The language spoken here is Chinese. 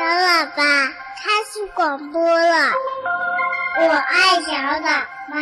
小喇叭开始广播了。我爱小喇叭